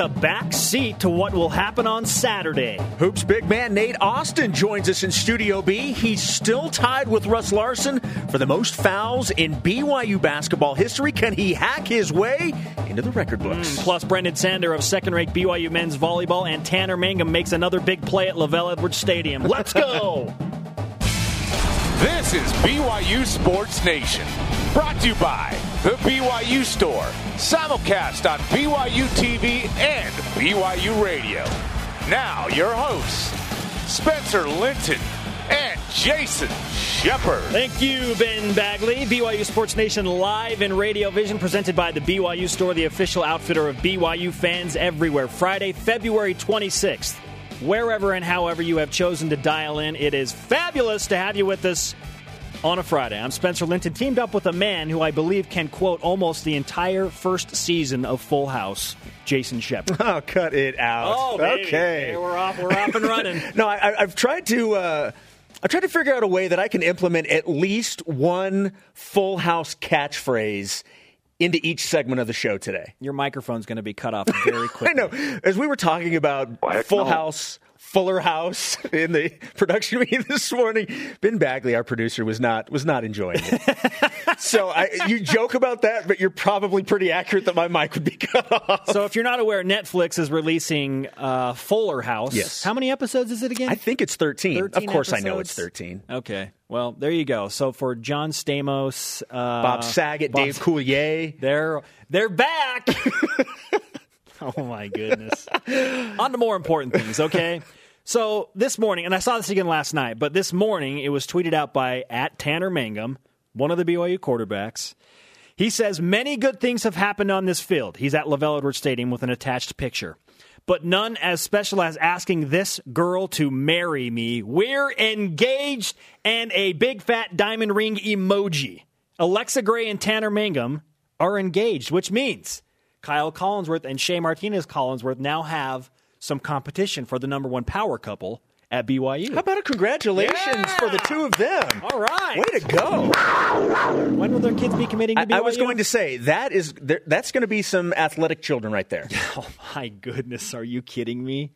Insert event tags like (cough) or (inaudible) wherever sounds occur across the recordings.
a back seat to what will happen on Saturday. Hoops big man Nate Austin joins us in Studio B. He's still tied with Russ Larson for the most fouls in BYU basketball history. Can he hack his way into the record books? Mm, plus, Brendan Sander of second rate BYU men's volleyball and Tanner Mangum makes another big play at LaVell Edwards Stadium. Let's go! (laughs) This is BYU Sports Nation, brought to you by The BYU Store, simulcast on BYU TV and BYU Radio. Now, your hosts, Spencer Linton and Jason Shepard. Thank you, Ben Bagley. BYU Sports Nation live in Radio Vision, presented by the BYU Store, the official outfitter of BYU fans everywhere. Friday, February 26th wherever and however you have chosen to dial in. It is fabulous to have you with us on a Friday. I'm Spencer Linton, teamed up with a man who I believe can quote almost the entire first season of Full House, Jason Shepard. (laughs) Oh, cut it out. Oh, baby. okay. we're off. We're off and running. (laughs) no, I, have tried to. Uh, I've tried to figure out a way that I can implement at least one Full House catchphrase into each segment of the show today. Your microphone's going to be cut off (laughs) very quickly. I know. As we were talking about Full no. House Fuller House in the (laughs) production meeting this morning. Ben Bagley, our producer, was not was not enjoying it. (laughs) so I, you joke about that, but you're probably pretty accurate that my mic would be cut off. So if you're not aware, Netflix is releasing uh, Fuller House. Yes. How many episodes is it again? I think it's 13. 13 of course, episodes? I know it's 13. Okay. Well, there you go. So for John Stamos, uh, Bob Saget, Bob, Dave Coulier, they're they're back. (laughs) oh my goodness. On to more important things, okay? So this morning, and I saw this again last night, but this morning it was tweeted out by at Tanner Mangum, one of the BYU quarterbacks. He says many good things have happened on this field. He's at LaVell Edwards Stadium with an attached picture, but none as special as asking this girl to marry me. We're engaged, and a big fat diamond ring emoji. Alexa Gray and Tanner Mangum are engaged, which means Kyle Collinsworth and Shay Martinez Collinsworth now have some competition for the number one power couple at BYU. How about a congratulations yeah! for the two of them? All right, way to go! When will their kids be committing to BYU? I, I was going to say that is that's going to be some athletic children right there. (laughs) Oh my goodness, are you kidding me?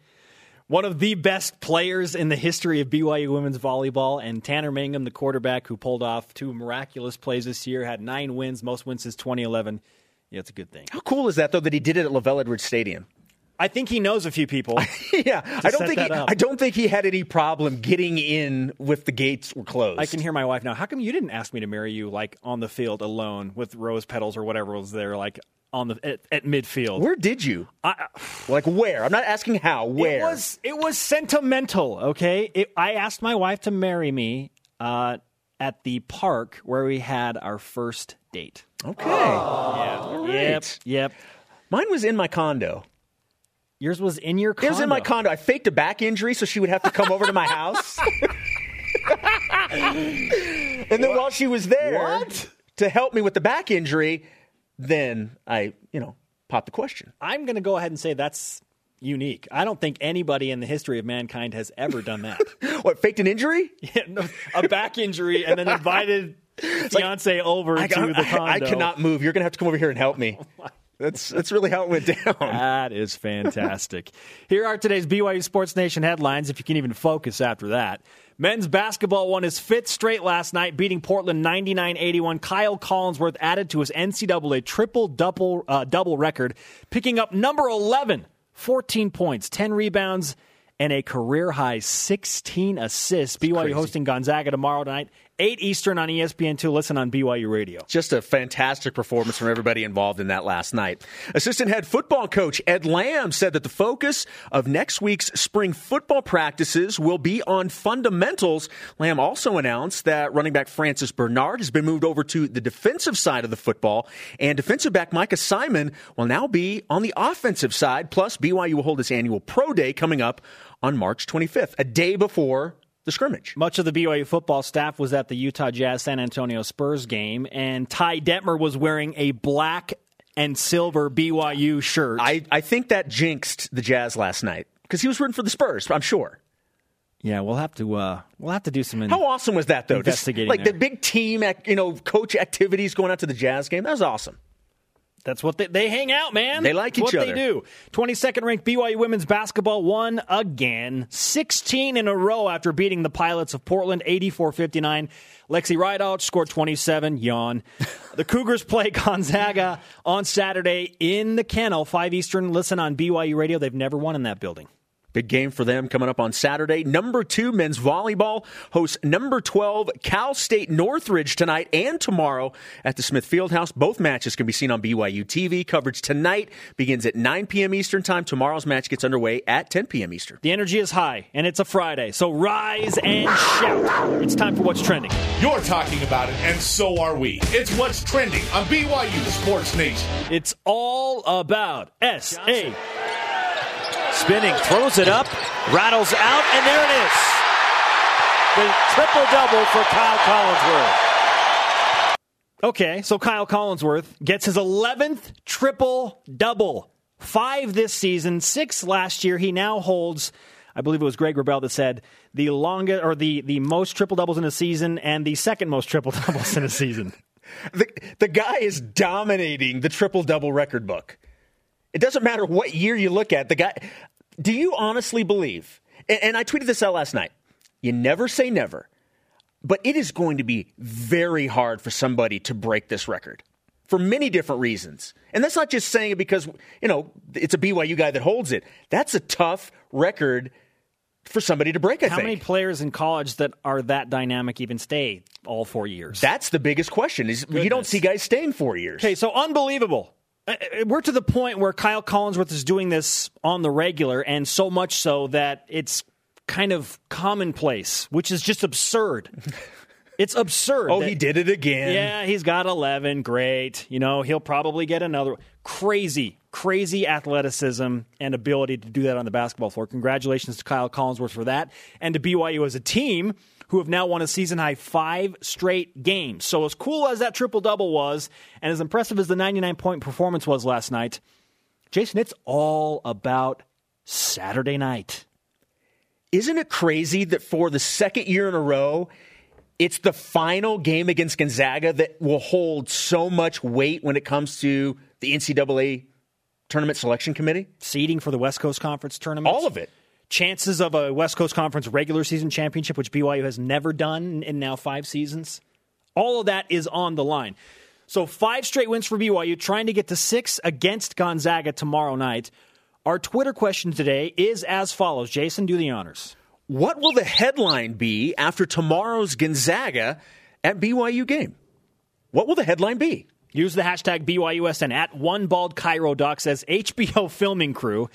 One of the best players in the history of BYU women's volleyball, and Tanner Mangum, the quarterback who pulled off two miraculous plays this year, had nine wins, most wins since 2011. Yeah, it's a good thing. How cool is that, though, that he did it at LaVell Edwards Stadium? I think he knows a few people. (laughs) yeah, I don't think he, I don't think he had any problem getting in with the gates were closed. I can hear my wife now. How come you didn't ask me to marry you like on the field alone with rose petals or whatever was there like on the at, at midfield? Where did you? I, like where? I'm not asking how. Where? It was it was sentimental. Okay, it, I asked my wife to marry me uh, at the park where we had our first date. Okay. Oh, yeah. Right. Yep. Yep. Mine was in my condo. Yours was in your condo. It was in my condo. I faked a back injury so she would have to come over to my house. (laughs) and then what? while she was there what? to help me with the back injury, then I, you know, popped the question. I'm going to go ahead and say that's unique. I don't think anybody in the history of mankind has ever done that. (laughs) what, faked an injury? Yeah, no, a back injury and then invited fiance like, over I, to the condo. I, I, cannot move. You're going to have to come over here and help me. (laughs) Oh that's that's really how it went down. (laughs) That is fantastic. Here are today's BYU Sports Nation headlines. If you can even focus after that. Men's basketball won his fifth straight last night, beating Portland 99 81. Kyle Collinsworth added to his NCAA triple double, uh, double record, picking up number 11, 14 points, 10 rebounds, and a career high 16 assists. BYU crazy. hosting Gonzaga tomorrow night. 8 Eastern on ESPN2. Listen on BYU Radio. Just a fantastic performance from everybody involved in that last night. Assistant head football coach Ed Lamb said that the focus of next week's spring football practices will be on fundamentals. Lamb also announced that running back Francis Bernard has been moved over to the defensive side of the football, and defensive back Micah Simon will now be on the offensive side. Plus, BYU will hold its annual Pro Day coming up on March 25th, a day before the scrimmage. Much of the BYU football staff was at the Utah Jazz San Antonio Spurs game, and Ty Detmer was wearing a black and silver BYU shirt. I, I think that jinxed the Jazz last night because he was rooting for the Spurs, I'm sure. Yeah, we'll have to uh, we'll have to do some. In- How awesome was that though? Investigating, This, like there. the big team, you know, coach activities going out to the Jazz game. That was awesome. That's what they, they hang out, man. They like That's each what other. They do. 22nd ranked BYU women's basketball won again, 16 in a row after beating the Pilots of Portland 84-59. Lexi Rydalch scored 27. Yawn. (laughs) the Cougars play Gonzaga on Saturday in the Kennel, 5 Eastern. Listen on BYU Radio. They've never won in that building. Big game for them coming up on Saturday. Number two men's volleyball hosts number 12 Cal State Northridge tonight and tomorrow at the Smith Fieldhouse. Both matches can be seen on BYU TV. Coverage tonight begins at 9 p.m. Eastern Time. Tomorrow's match gets underway at 10 p.m. Eastern. The energy is high, and it's a Friday, so rise and shout. It's time for What's Trending. You're talking about it, and so are we. It's what's trending on BYU Sports Nation. It's all about S.A. Spinning, throws it up, rattles out, and there it is. The triple double for Kyle Collinsworth. Okay, so Kyle Collinsworth gets his 11th triple double. Five this season, six last year. He now holds, I believe it was Greg Wrubell that said, the longest or the, the most triple doubles in a season and the second most triple doubles in a season. (laughs) The, the guy is dominating the triple double record book. It doesn't matter what year you look at. The guy. Do you honestly believe? And, I tweeted this out last night. You never say never, but it is going to be very hard for somebody to break this record for many different reasons. And that's not just saying it because you know it's a BYU guy that holds it. That's a tough record for somebody to break. I think. How think. many players in college that are that dynamic even stay all four years? That's the biggest question. Is you don't see guys staying four years. Okay, so unbelievable. Uh, uh, We're to the point where Kyle Collinsworth is doing this on the regular, and so much so that it's kind of commonplace, which is just absurd. (laughs) It's absurd. Oh, that- he did it again. Yeah, he's got 11. Great. You know, he'll probably get another. Crazy, crazy athleticism and ability to do that on the basketball floor. Congratulations to Kyle Collinsworth for that. And to BYU as a team who have now won a season high five straight games. So, as cool as that triple double was, and as impressive as the 99 point performance was last night, Jason, it's all about Saturday night. Isn't it crazy that for the second year in a row, it's the final game against Gonzaga that will hold so much weight when it comes to the NCAA tournament selection committee? Seeding for the West Coast Conference tournament. All of it. Chances of a West Coast Conference regular season championship, which BYU has never done in now five seasons. All of that is on the line. So five straight wins for BYU, trying to get to six against Gonzaga tomorrow night. Our Twitter question today is as follows. Jason, do the honors. What will the headline be after tomorrow's Gonzaga at BYU game? What will the headline be? Use the hashtag BYUSN at one bald Cairo doc says HBO filming crew.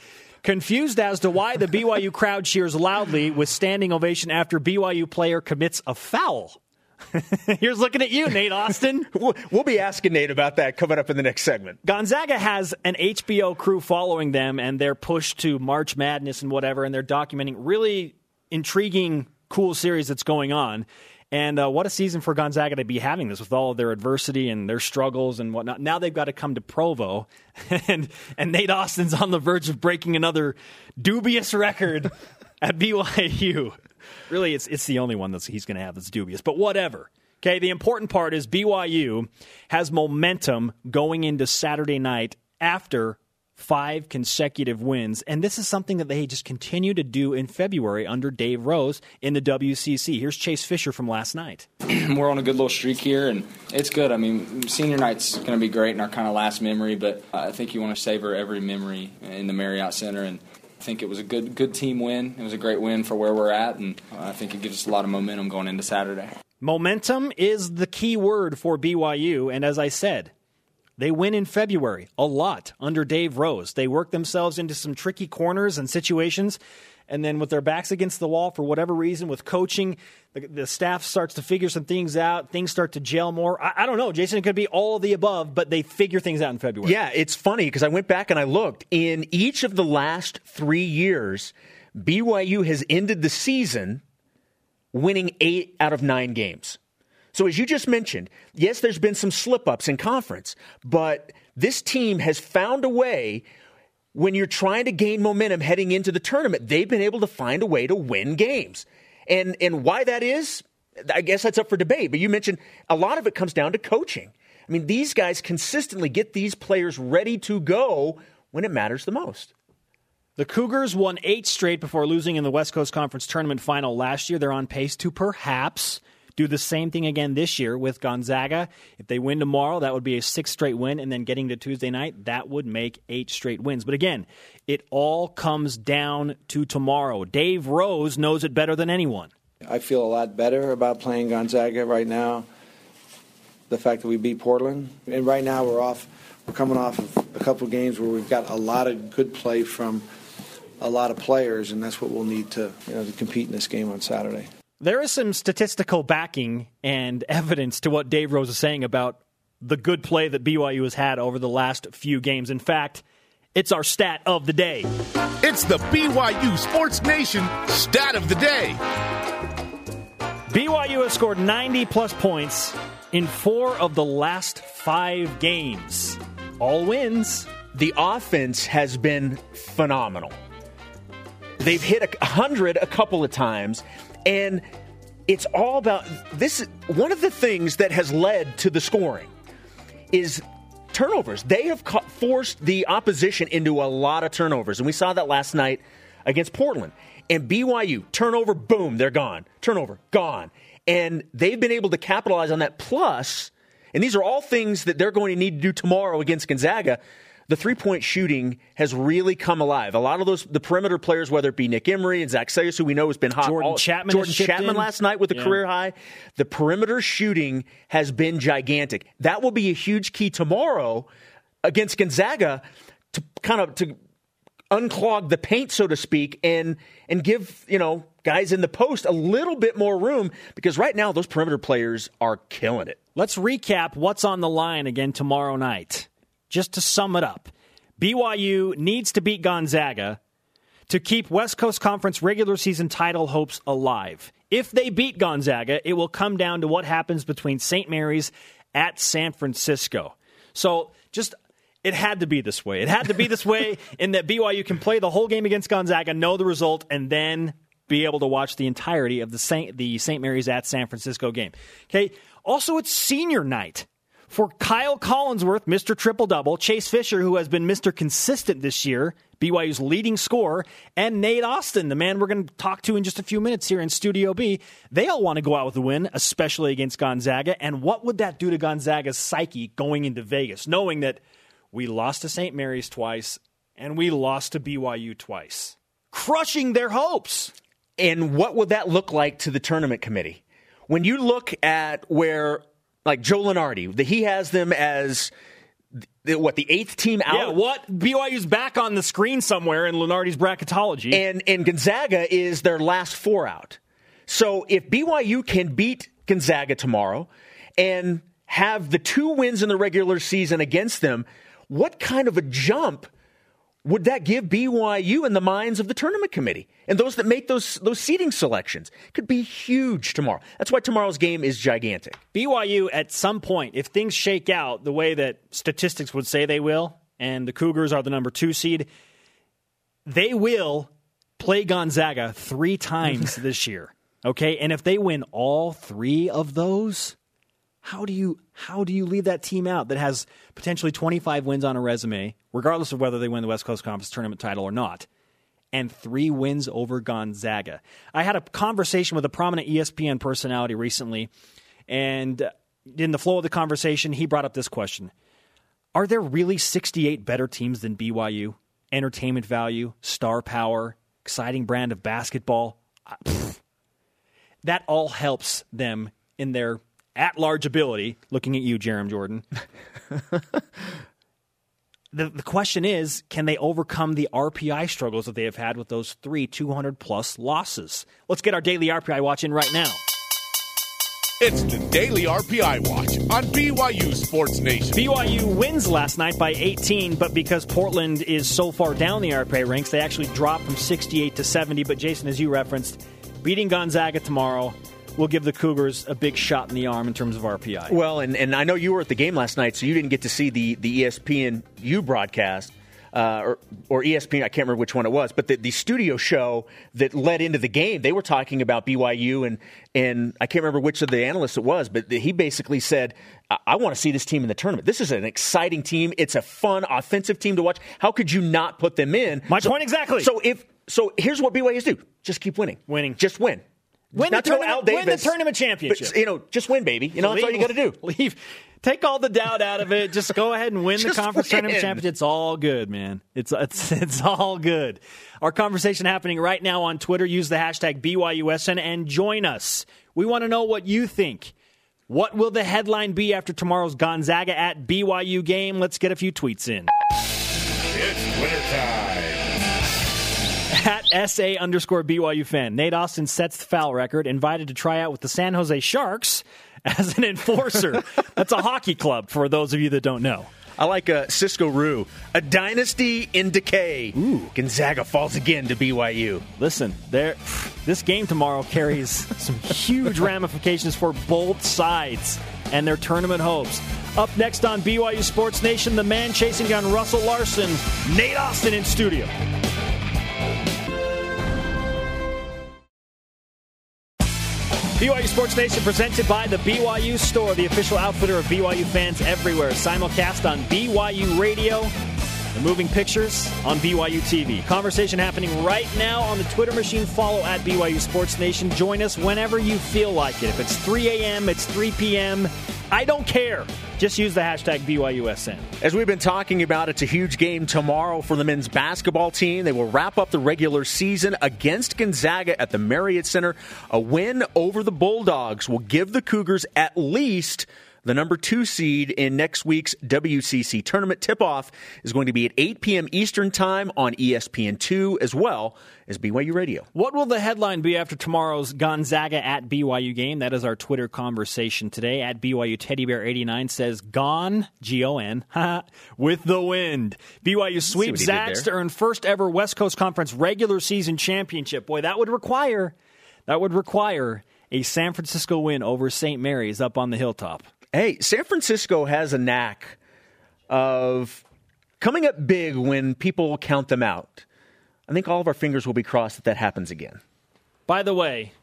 Confused as to why the BYU crowd cheers loudly with standing ovation after BYU player commits a foul. (laughs) Here's looking at you, Nate Austin. (laughs) We'll be asking Nate about that coming up in the next segment. Gonzaga has an HBO crew following them and their push to March Madness and whatever, and they're documenting really intriguing, cool series that's going on. And uh, what a season for Gonzaga to be having this with all of their adversity and their struggles and whatnot. Now they've got to come to Provo, (laughs) and and Nate Austin's on the verge of breaking another dubious record (laughs) at BYU. Really, it's it's the only one that he's going to have that's dubious. But whatever. Okay, the important part is BYU has momentum going into Saturday night after five consecutive wins, and this is something that they just continue to do in February under Dave Rose in the WCC. Here's Chase Fisher from last night. (clears throat) we're on a good little streak here, and it's good. I mean, senior night's going to be great and our kind of last memory, but I think you want to savor every memory in the Marriott Center. And I think it was a good good team win. It was a great win for where we're at, and I think it gives us a lot of momentum going into Saturday. Momentum is the key word for BYU, and as I said, they win in February a lot under Dave Rose. They work themselves into some tricky corners and situations, and then with their backs against the wall for whatever reason, with coaching, the, the staff starts to figure some things out. Things start to gel more. I, I don't know, Jason. It could be all of the above, but they figure things out in February. Yeah, it's funny because I went back and I looked. In each of the last three years, BYU has ended the season winning eight out of nine games. So, as you just mentioned, yes, there's been some slip ups in conference, but this team has found a way when you're trying to gain momentum heading into the tournament, they've been able to find a way to win games. And, and why that is, I guess that's up for debate. But you mentioned a lot of it comes down to coaching. I mean, these guys consistently get these players ready to go when it matters the most. The Cougars won eight straight before losing in the West Coast Conference tournament final last year. They're on pace to perhaps do the same thing again this year with Gonzaga. If they win tomorrow, that would be a sixth straight win. And then getting to Tuesday night, that would make eight straight wins. But again, it all comes down to tomorrow. Dave Rose knows it better than anyone. I feel a lot better about playing Gonzaga right now. The fact that we beat Portland. And right now we're off, we're coming off of a couple of games where we've got a lot of good play from a lot of players, and that's what we'll need to, you know, to compete in this game on Saturday. There is some statistical backing and evidence to what Dave Rose is saying about the good play that BYU has had over the last few games. In fact, it's our stat of the day. It's the BYU Sports Nation stat of the day. BYU has scored 90 plus points in four of the last five games. All wins. The offense has been phenomenal. They've hit a 100 a couple of times, and it's all about this. One of the things that has led to the scoring is turnovers. They have forced the opposition into a lot of turnovers, and we saw that last night against Portland. And BYU, turnover, boom, they're gone. Turnover, gone. And they've been able to capitalize on that. Plus, and these are all things that they're going to need to do tomorrow against Gonzaga the three point shooting has really come alive. A lot of those, the perimeter players, whether it be Nick Emery and Zach Seljaas, who we know has been hot. Jordan all, Chatman, Jordan Chatman in. last night with a yeah. career high. The perimeter shooting has been gigantic. That will be a huge key tomorrow against Gonzaga to kind of to unclog the paint, so to speak, and and give you know guys in the post a little bit more room because right now those perimeter players are killing it. Let's recap what's on the line again tomorrow night just to sum it up, BYU needs to beat Gonzaga to keep West Coast Conference regular season title hopes alive. If they beat Gonzaga, it will come down to what happens between St. Mary's at San Francisco. So just it had to be this way. It had to be this way (laughs) in that BYU can play the whole game against Gonzaga, know the result, and then be able to watch the entirety of the St. the St. Mary's at San Francisco game. Okay. Also, it's senior night for Kyle Collinsworth, Mr. Triple Double, Chase Fisher, who has been Mr. Consistent this year, BYU's leading scorer, and Nate Austin, the man we're going to talk to in just a few minutes here in Studio B. They all want to go out with a win, especially against Gonzaga. And what would that do to Gonzaga's psyche going into Vegas, knowing that we lost to St. Mary's twice and we lost to BYU twice? Crushing their hopes. And what would that look like to the tournament committee? When you look at where like Joe Lunardi, that he has them as what the eighth team out. Yeah, what BYU's back on the screen somewhere in Lunardi's bracketology, and and Gonzaga is their last four out. So if BYU can beat Gonzaga tomorrow and have the two wins in the regular season against them, what kind of a jump would that give BYU in the minds of the tournament committee and those that make those those seating selections? Could be huge tomorrow. That's why tomorrow's game is gigantic. BYU at some point, if things shake out the way that statistics would say they will, and the Cougars are the number two seed, they will play Gonzaga three times (laughs) this year. Okay, and if they win all three of those, how do you how do you leave that team out that has potentially 25 wins on a resume, regardless of whether they win the West Coast Conference tournament title or not, and three wins over Gonzaga? I had a conversation with a prominent ESPN personality recently, and in the flow of the conversation, he brought up this question: Are there really 68 better teams than BYU? Entertainment value, star power, exciting brand of basketball. That all helps them in their at large ability, looking at you, Jarom Jordan. (laughs) the, the question is can they overcome the RPI struggles that they have had with those three 200 plus losses? Let's get our daily RPI watch in right now. It's the Daily RPI Watch on BYU Sports Nation. BYU wins last night by 18, but because Portland is so far down the RPI ranks, they actually dropped from 68 to 70. But Jason, as you referenced, beating Gonzaga tomorrow will give the Cougars a big shot in the arm in terms of RPI. Well, and, and I know you were at the game last night, so you didn't get to see the, the ESPN U broadcast. uh, or, or ESPN, I can't remember which one it was, but the, the studio show that led into the game, they were talking about BYU, and and I can't remember which of the analysts it was, but he basically said, I, I want to see this team in the tournament. This is an exciting team. It's a fun, offensive team to watch. How could you not put them in? My so, point exactly. So if so, here's what BYU's do: just keep winning, Winning. just win. Win the to tournament- Al win the tournament championship. But, you know, just win, baby. You know, that's all you got to do. (laughs) Leave. Take all the doubt out of it. Just go ahead and win the (laughs) conference win. tournament championship. It's all good, man. It's it's (laughs) it's all good. Our conversation happening right now on Twitter. Use the hashtag BYUSN and join us. We want to know what you think. What will the headline be after tomorrow's Gonzaga at BYU game? Let's get a few tweets in. It's wintertime. SA underscore BYU fan. Nate Austin sets the foul record, invited to try out with the San Jose Sharks (laughs) as an enforcer. That's a hockey club for those of you that don't know. I like uh, Cisco Rue, a dynasty in decay. Ooh. Gonzaga falls again to BYU. Listen, there, this game tomorrow carries some huge ramifications for both sides and their tournament hopes. Up next on BYU Sports Nation, the man chasing down Russell Larson, Nate Austin in studio. BYU Sports Nation presented by the BYU Store, the official outfitter of BYU fans everywhere. Simulcast on BYU Radio. The moving pictures on BYU TV. Conversation happening right now on the Twitter machine. Follow at BYU Sports Nation. Join us whenever you feel like it. If it's 3 a.m., it's 3 p.m., I don't care. Just use the hashtag BYUSN. As we've been talking about, it's a huge game tomorrow for the men's basketball team. They will wrap up the regular season against Gonzaga at the Marriott Center. A win over the Bulldogs will give the Cougars at least the number two seed in next week's WCC tournament. Tip off is going to be at 8 p.m. Eastern Time on E ESPN2 as well as BYU Radio. What will the headline be after tomorrow's Gonzaga at BYU game? That is our Twitter conversation today. At BYU Teddy Bear 89 says, Gone, G O N, (laughs) with the wind. BYU sweeps Zags to earn first ever West Coast Conference regular season championship. Boy, that would require that would require a San Francisco win over St. Mary's up on the hilltop. Hey, San Francisco has a knack of coming up big when people count them out. I think all of our fingers will be crossed that that happens again. By the way,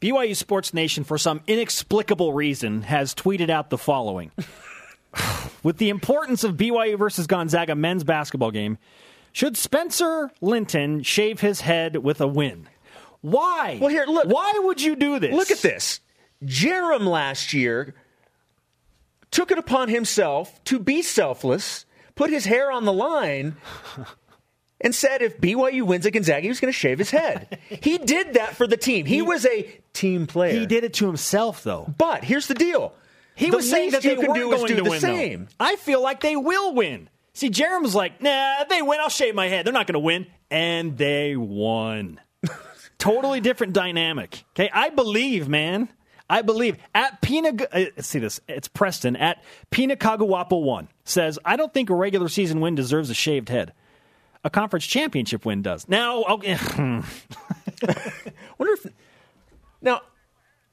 BYU Sports Nation, for some inexplicable reason, has tweeted out the following. (laughs) With the importance of BYU versus Gonzaga men's basketball game, should Spencer Linton shave his head with a win? Why? Well, here, look. Why would you do this? Look at this. Jarom last year took it upon himself to be selfless, put his hair on the line, and said if BYU wins at Gonzaga, he was going to shave his head. (laughs) he did that for the team. He, was a team player. He did it to himself, though. But here's the deal. He The was saying that they can weren't do is going do to the win. though. same. I feel like they will win. See, Jarom's like, nah, they win. I'll shave my head. They're not going to win, and they won. (laughs) totally different dynamic. Okay, I believe, man. I believe at Pina. uh, see this. It's Preston at Pina Kagawapo one says, I don't think a regular season win deserves a shaved head. A conference championship win does. Now, okay, (laughs) wonder if now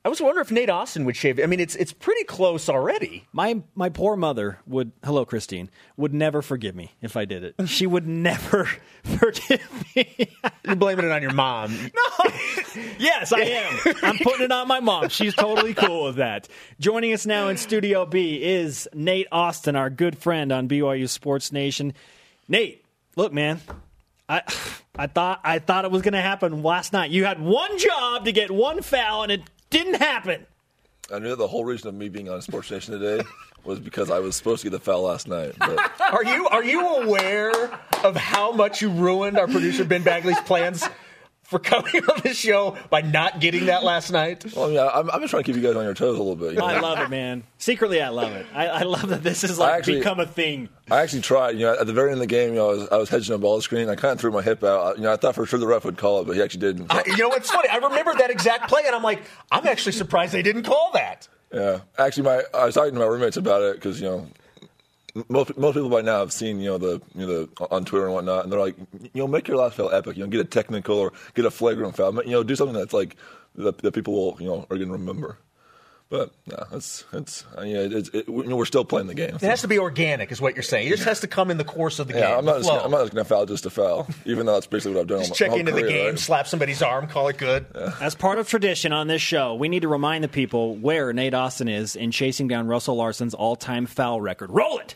I was wondering if Nate Austin would shave. I mean, it's it's pretty close already. My my poor mother would hello Christine would never forgive me if I did it. She would (laughs) never (laughs) forgive me. You're blaming it on your mom. (laughs) No. yes, I am. I'm putting it on my mom. She's totally cool with that. Joining us now in Studio B is Nate Austin, our good friend on BYU Sports Nation. Nate, look, man. I I thought I thought it was going to happen last night. You had one job to get one foul, and it didn't happen. I knew that the whole reason of me being on Sports Nation today was because I was supposed to get the foul last night. But Are you are you aware of how much you ruined our producer Ben Bagley's plans for coming on the show by not getting that last night? well, I mean, I, I'm, I'm just trying to keep you guys on your toes a little bit. You know? I love it, man. Secretly, I love it. I, I love that this has like actually- become a thing. I actually tried. You know, at the very end of the game, you know, I was, I was hedging a ball screen. I kind of threw my hip out. You know, I thought for sure the ref would call it, but he actually didn't. I- you know what's funny? I remember that exact play, and I'm like, I'm actually surprised they didn't call that. Yeah, actually, my I was talking to my roommates about it because you know. M- Most, most people by now have seen you know the you know the, on Twitter and whatnot, and they're like, you know, make your last foul epic. You know, get a technical or get a flagrant foul. You know, do something that's like that, that people will you know are going to remember. But no, it's it's I mean, it's it, we- you know, we're still playing the game. It has to be organic, is what you're saying. It just has to come in the course of the game. yeah, I'm not just, gonna- I'm not just gonna foul just to foul, even though that's basically what I've done. just my- check my whole into the game, right? slap somebody's arm, call it good. As part of tradition on this show, we need to remind the people where Nate Austin is in chasing down Russell Larson's all-time foul record. Roll it.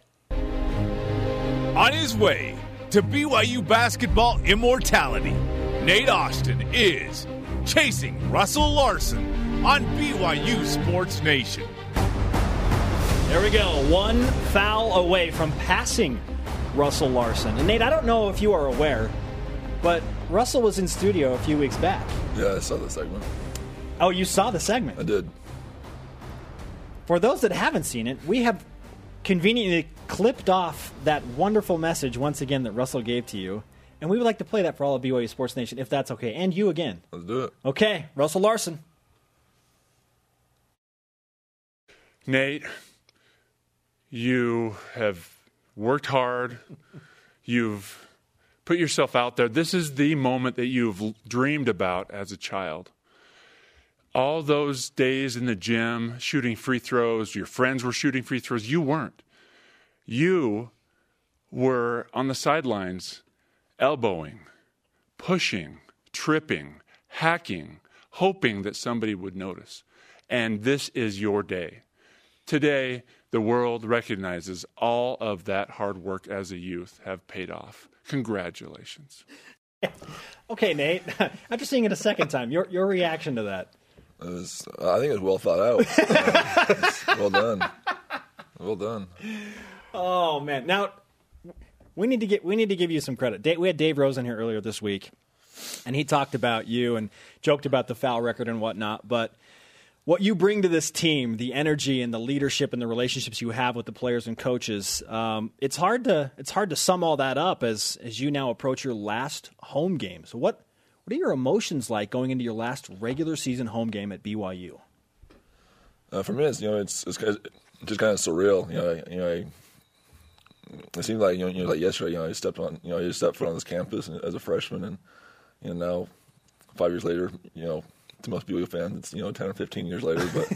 On his way to BYU basketball immortality, Nate Austin is chasing Russell Larson on BYU Sports Nation. There we go. One foul away from passing Russell Larson. And Nate, I don't know if you are aware, but Russell was in studio a few weeks back. Yeah, I saw the segment. Oh, you saw the segment? I did. For those that haven't seen it, we have conveniently clipped off that wonderful message once again that Russell gave to you. And we would like to play that for all of BYU Sports Nation, if that's okay. And you again. Let's do it. Okay, Russell Larson. Nate, you have worked hard. You've put yourself out there. This is the moment that you've dreamed about as a child. All those days in the gym shooting free throws, your friends were shooting free throws. You weren't. You were on the sidelines, elbowing, pushing, tripping, hacking, hoping that somebody would notice. And this is your day. Today, the world recognizes all of that hard work as a youth have paid off. Congratulations. (laughs) Okay, Nate. (laughs) After seeing it a second time, your your reaction to that? It was, I think it was well thought out. (laughs) Uh, well done. Well done. Oh man! Now we need to get we need to give you some credit. We had Dave Rosen here earlier this week, and he talked about you and joked about the foul record and whatnot. But what you bring to this team, the energy and the leadership and the relationships you have with the players and coaches, um, it's hard to it's hard to sum all that up as as you now approach your last home game. So what what are your emotions like going into your last regular season home game at BYU? Uh, for me, it's you know, it's it's, kind of- it's just kind of surreal. You know, I, you know, I, it seemed like you know, you know, like yesterday, you know, I stepped on, you know, I just stepped foot on this campus as a freshman, and you know, now five years later, you know, to most BYU fans, it's you know, ten or fifteen years later, but.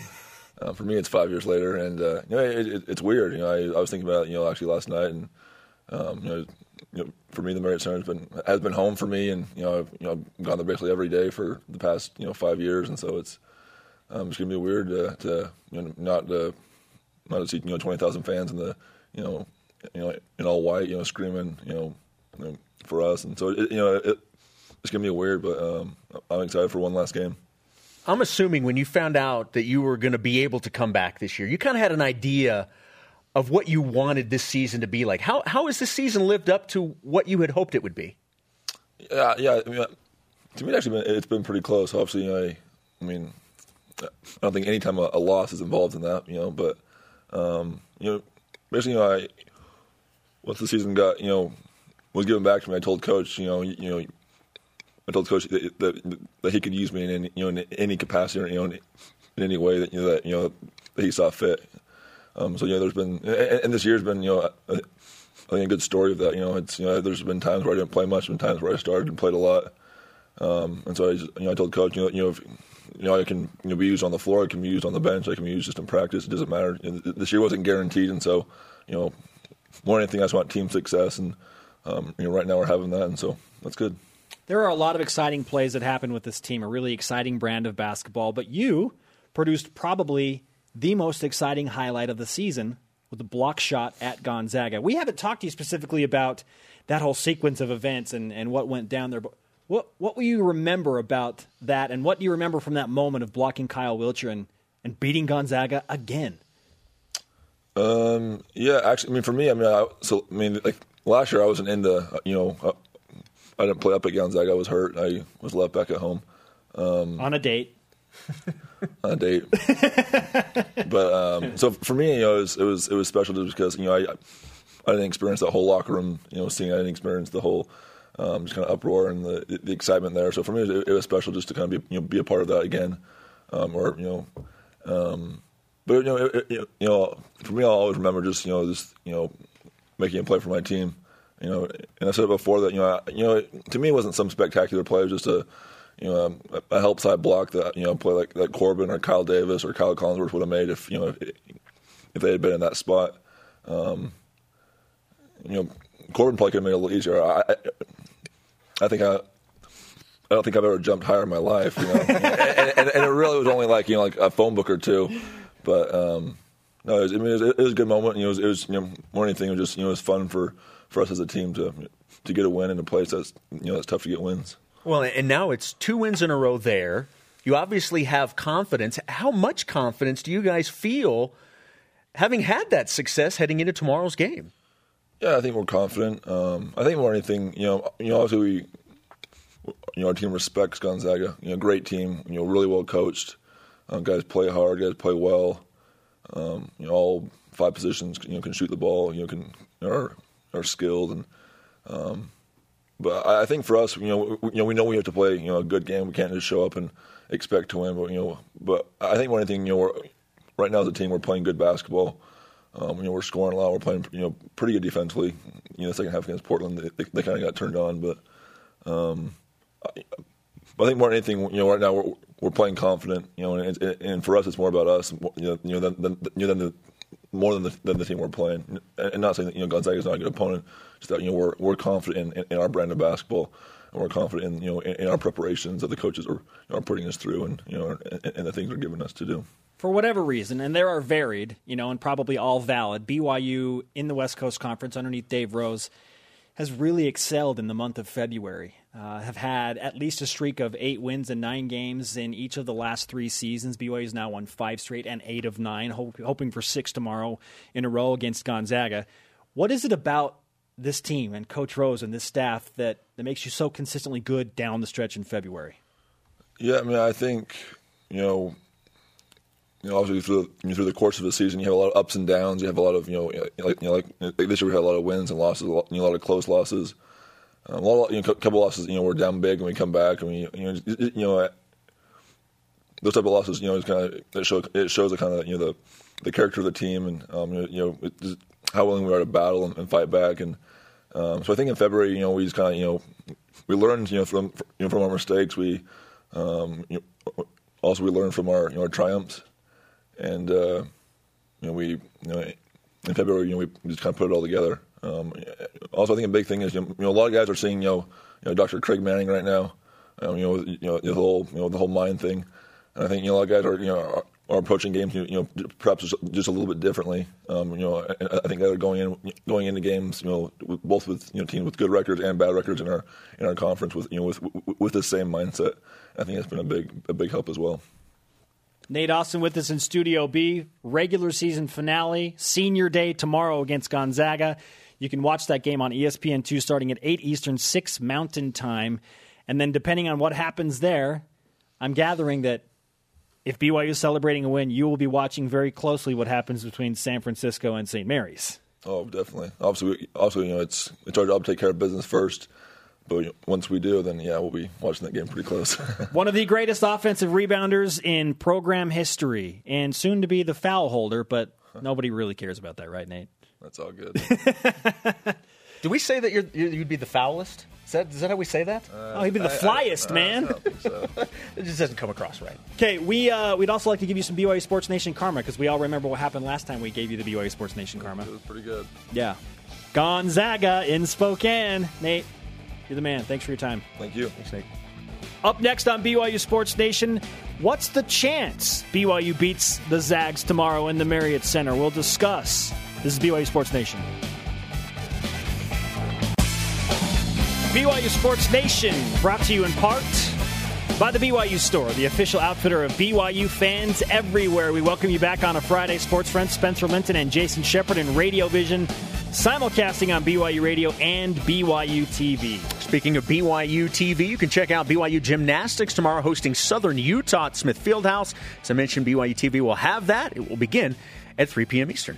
Uh, for me, it's five years later, and uh, you know it, it, it's weird. You know, I, I was thinking about it, you know actually last night, and um, you, know, you know, for me, the Marriott Center has been has been home for me, and you know, I've you know I've gone there basically every day for the past you know five years, and so it's um, it's gonna be weird to, to you know not to not to see you know twenty thousand fans in the you know you know in all white you know screaming you know, you know for us, and so it, you know it, it's gonna be weird, but um, I'm excited for one last game. I'm assuming when you found out that you were going to be able to come back this year, you kind of had an idea of what you wanted this season to be like. How how has this season lived up to what you had hoped it would be? Yeah, yeah. I mean, uh, to me, it actually, been, it's been pretty close. Obviously, I, I mean, I don't think any time a, a loss is involved in that, you know. But um, you know, basically, you know, I once the season got, you know, was given back to me, I told coach, you know, you, you know, I told coach that, that, that he could use me in any, you know, in any capacity, or, you know, in, in any way that you know that you know that he saw fit. Um, so you know, there's been, and, this year's been, you know, I, think a good story of that. You know, it's you know, there's been times where I didn't play much, and times where I started and played a lot. Um, and so I, just, you know, I told coach, you know, you know, if, you know, I can you know, be used on the floor, I can be used on the bench, I can be used just in practice. It doesn't matter. And this year wasn't guaranteed, and so you know, more than anything, I just want team success, and um, you know, right now we're having that, and so that's good. There are a lot of exciting plays that happen with this team, a really exciting brand of basketball, but you produced probably the most exciting highlight of the season with the block shot at Gonzaga. We haven't talked to you specifically about that whole sequence of events and, and what went down there, but what, what will you remember about that, and what do you remember from that moment of blocking Kyle Wiltjer and, and beating Gonzaga again? Um, yeah, actually, I mean, for me, I mean, I, so I mean, like last year, I wasn't in the, you know, uh, I didn't play up at Gonzaga. I was hurt. I was left back at home On a date. On a date. but um, so for me, you know, it was it was, it was special just because you know I I didn't experience that whole locker room, you know, seeing I didn't experience the whole um, just kind of uproar and the the excitement there. So for me, it, it was special just to kind of be you know be a part of that again, um, or you know. Um, but you know, it, it, you know, for me, I'll always remember just you know, just you know, making a play for my team. You know, and I said before that you know, I, you know, to me, it wasn't some spectacular play. It was just a, you know a help side block that you know play like that Corbin or Kyle Davis or Kyle Collinsworth would have made if you know if, if they had been in that spot. Um, you know, Corbin probably could have made it a little easier. I, I, I think I. I don't think I've ever jumped higher in my life, you know. (laughs) and, and, and, it really was only like you know like a phone book or two, but um, no, it was, I mean it was, it was, a good moment. You know, it was, it was you know more than anything, it was just you know it was fun for, for us as a team to to get a win in a place that's you know it's tough to get wins. Well, and now it's two wins in a row there. You obviously have confidence. How much confidence do you guys feel having had that success heading into tomorrow's game? Yeah, I think we're confident. Um, I think more than anything, you know, you know, obviously we you know, our team respects Gonzaga. You know, great team. You know, really well coached. Um, guys play hard. Guys play well. Um, you know, all five positions. You know, can shoot the ball. You know, can are are skilled and. Um, but I, I think for us, you know, we, you know, we know we have to play. You know, a good game. We can't just show up and expect to win. But you know, but I think more than anything, you know, right now as a team, we're playing good basketball. Um, you know, we're scoring a lot. We're playing, you know, pretty good defensively. You know, second half against Portland, they, they, they kind of got turned on, but um, I think more than anything, you know, right now we're we're playing confident, you know, and, and for us, it's more about us, you know, you know, than, than, you know, than the more than the, than the team we're playing. And not saying that you know Gonzaga is not a good opponent, just that you know we're we're confident in, in our brand of basketball, and we're confident in you know in, in our preparations that the coaches are you know, are putting us through, and you know, and, and the things they're giving us to do for whatever reason, and there are varied, you know, and probably all valid, BYU in the West Coast Conference underneath Dave Rose has really excelled in the month of February. Uh, have had at least a streak of eight wins in nine games in each of the last three seasons. BYU has now won five straight and eight of nine, hope, hoping for six tomorrow in a row against Gonzaga. What is it about this team and Coach Rose and this staff that, that makes you so consistently good down the stretch in February? Yeah, I mean, I think, you know, you know, obviously through the, through the course of the season, you have a lot of ups and downs. You have a lot of, you know, like you know, like, like this year we had a lot of wins and losses, a lot, you know, a lot of close losses. Um, a lot, you know, a couple losses, you know, we're down big and we come back and we, you know, you know, those type of losses, you know, it's kind of it shows it shows the kind of you know the the character of the team and um, you know how willing we are to battle and, and fight back. And um, so I think in February, you know, we just kind of you know we learned you know from you know from our mistakes. We um, you know, also we learned from our you know our triumphs and uh, you know we you know in February you know we just kind of put it all together. Um, also, I think a big thing is you know, a lot of guys are seeing you know, you know Dr. Craig Manning right now. Um, you know you know the whole you know the whole mind thing, and I think you know a lot of guys are you know are, approaching games you know perhaps just a little bit differently. Um, you know I think they're going in going into games you know both with you know teams with good records and bad records in our in our conference with you know with with the same mindset. I think that's been a big a big help as well. Nate Austin with us in Studio B. Regular season finale, senior day tomorrow against Gonzaga. You can watch that game on ESPN2 starting at 8 Eastern, 6 Mountain Time. And then, depending on what happens there, I'm gathering that if BYU is celebrating a win, you will be watching very closely what happens between San Francisco and St. Mary's. Oh, definitely. Obviously, also, you know, it's it's our job to take care of business first. But once we do, then yeah, we'll be watching that game pretty close. (laughs) One of the greatest offensive rebounders in program history, and soon to be the foul holder. But nobody really cares about that, right, Nate? That's all good. (laughs) Do we say that you're, you'd be the foulest? Is that, is that how we say that? Uh, oh, he'd be the flyest, I, I, man. I so. (laughs) it just doesn't come across right. Okay, we uh, we'd also like to give you some BYU Sports Nation karma because we all remember what happened last time we gave you the BYU Sports Nation karma. It was pretty good. Yeah, Gonzaga in Spokane. Nate, you're the man. Thanks for your time. Thank you. Thanks, Nate. Up next on BYU Sports Nation, what's the chance BYU beats the Zags tomorrow in the Marriott Center? We'll discuss. This is BYU Sports Nation. BYU Sports Nation brought to you in part by the BYU Store, the official outfitter of BYU fans everywhere. We welcome you back on a Friday. Sports friends Spencer Linton and Jason Shepard in Radio Vision, simulcasting on BYU Radio and BYU TV. Speaking of BYU TV, you can check out BYU Gymnastics tomorrow, hosting Southern Utah at Smith Fieldhouse. As I mentioned, BYU TV will have that. It will begin at 3 p.m. Eastern.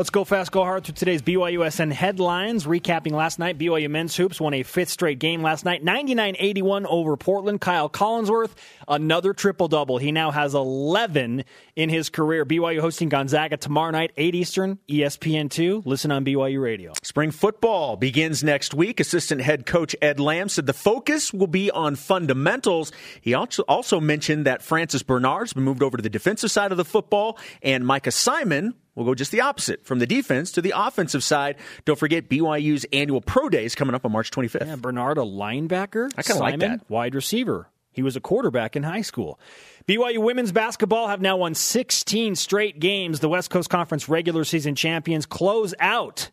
Let's go fast, go hard through today's BYUSN headlines. Recapping last night, BYU men's hoops won a fifth straight game last night, 99-81 over Portland. Kyle Collinsworth, another triple double. He now has 11 in his career. BYU hosting Gonzaga tomorrow night, 8 Eastern, E ESPN two. Listen on BYU Radio. Spring football begins next week. Assistant head coach Ed Lamb said the focus will be on fundamentals. He also mentioned that Francis Bernard's been moved over to the defensive side of the football, and Micah Simon will go just the opposite from the defense to the offensive side. Don't forget BYU's annual pro day is coming up on March 25th. Yeah, Bernard, a linebacker. I kinda like that. Wide receiver. He was a quarterback in high school. BYU women's basketball have now won 16 straight games. The West Coast Conference regular season champions close out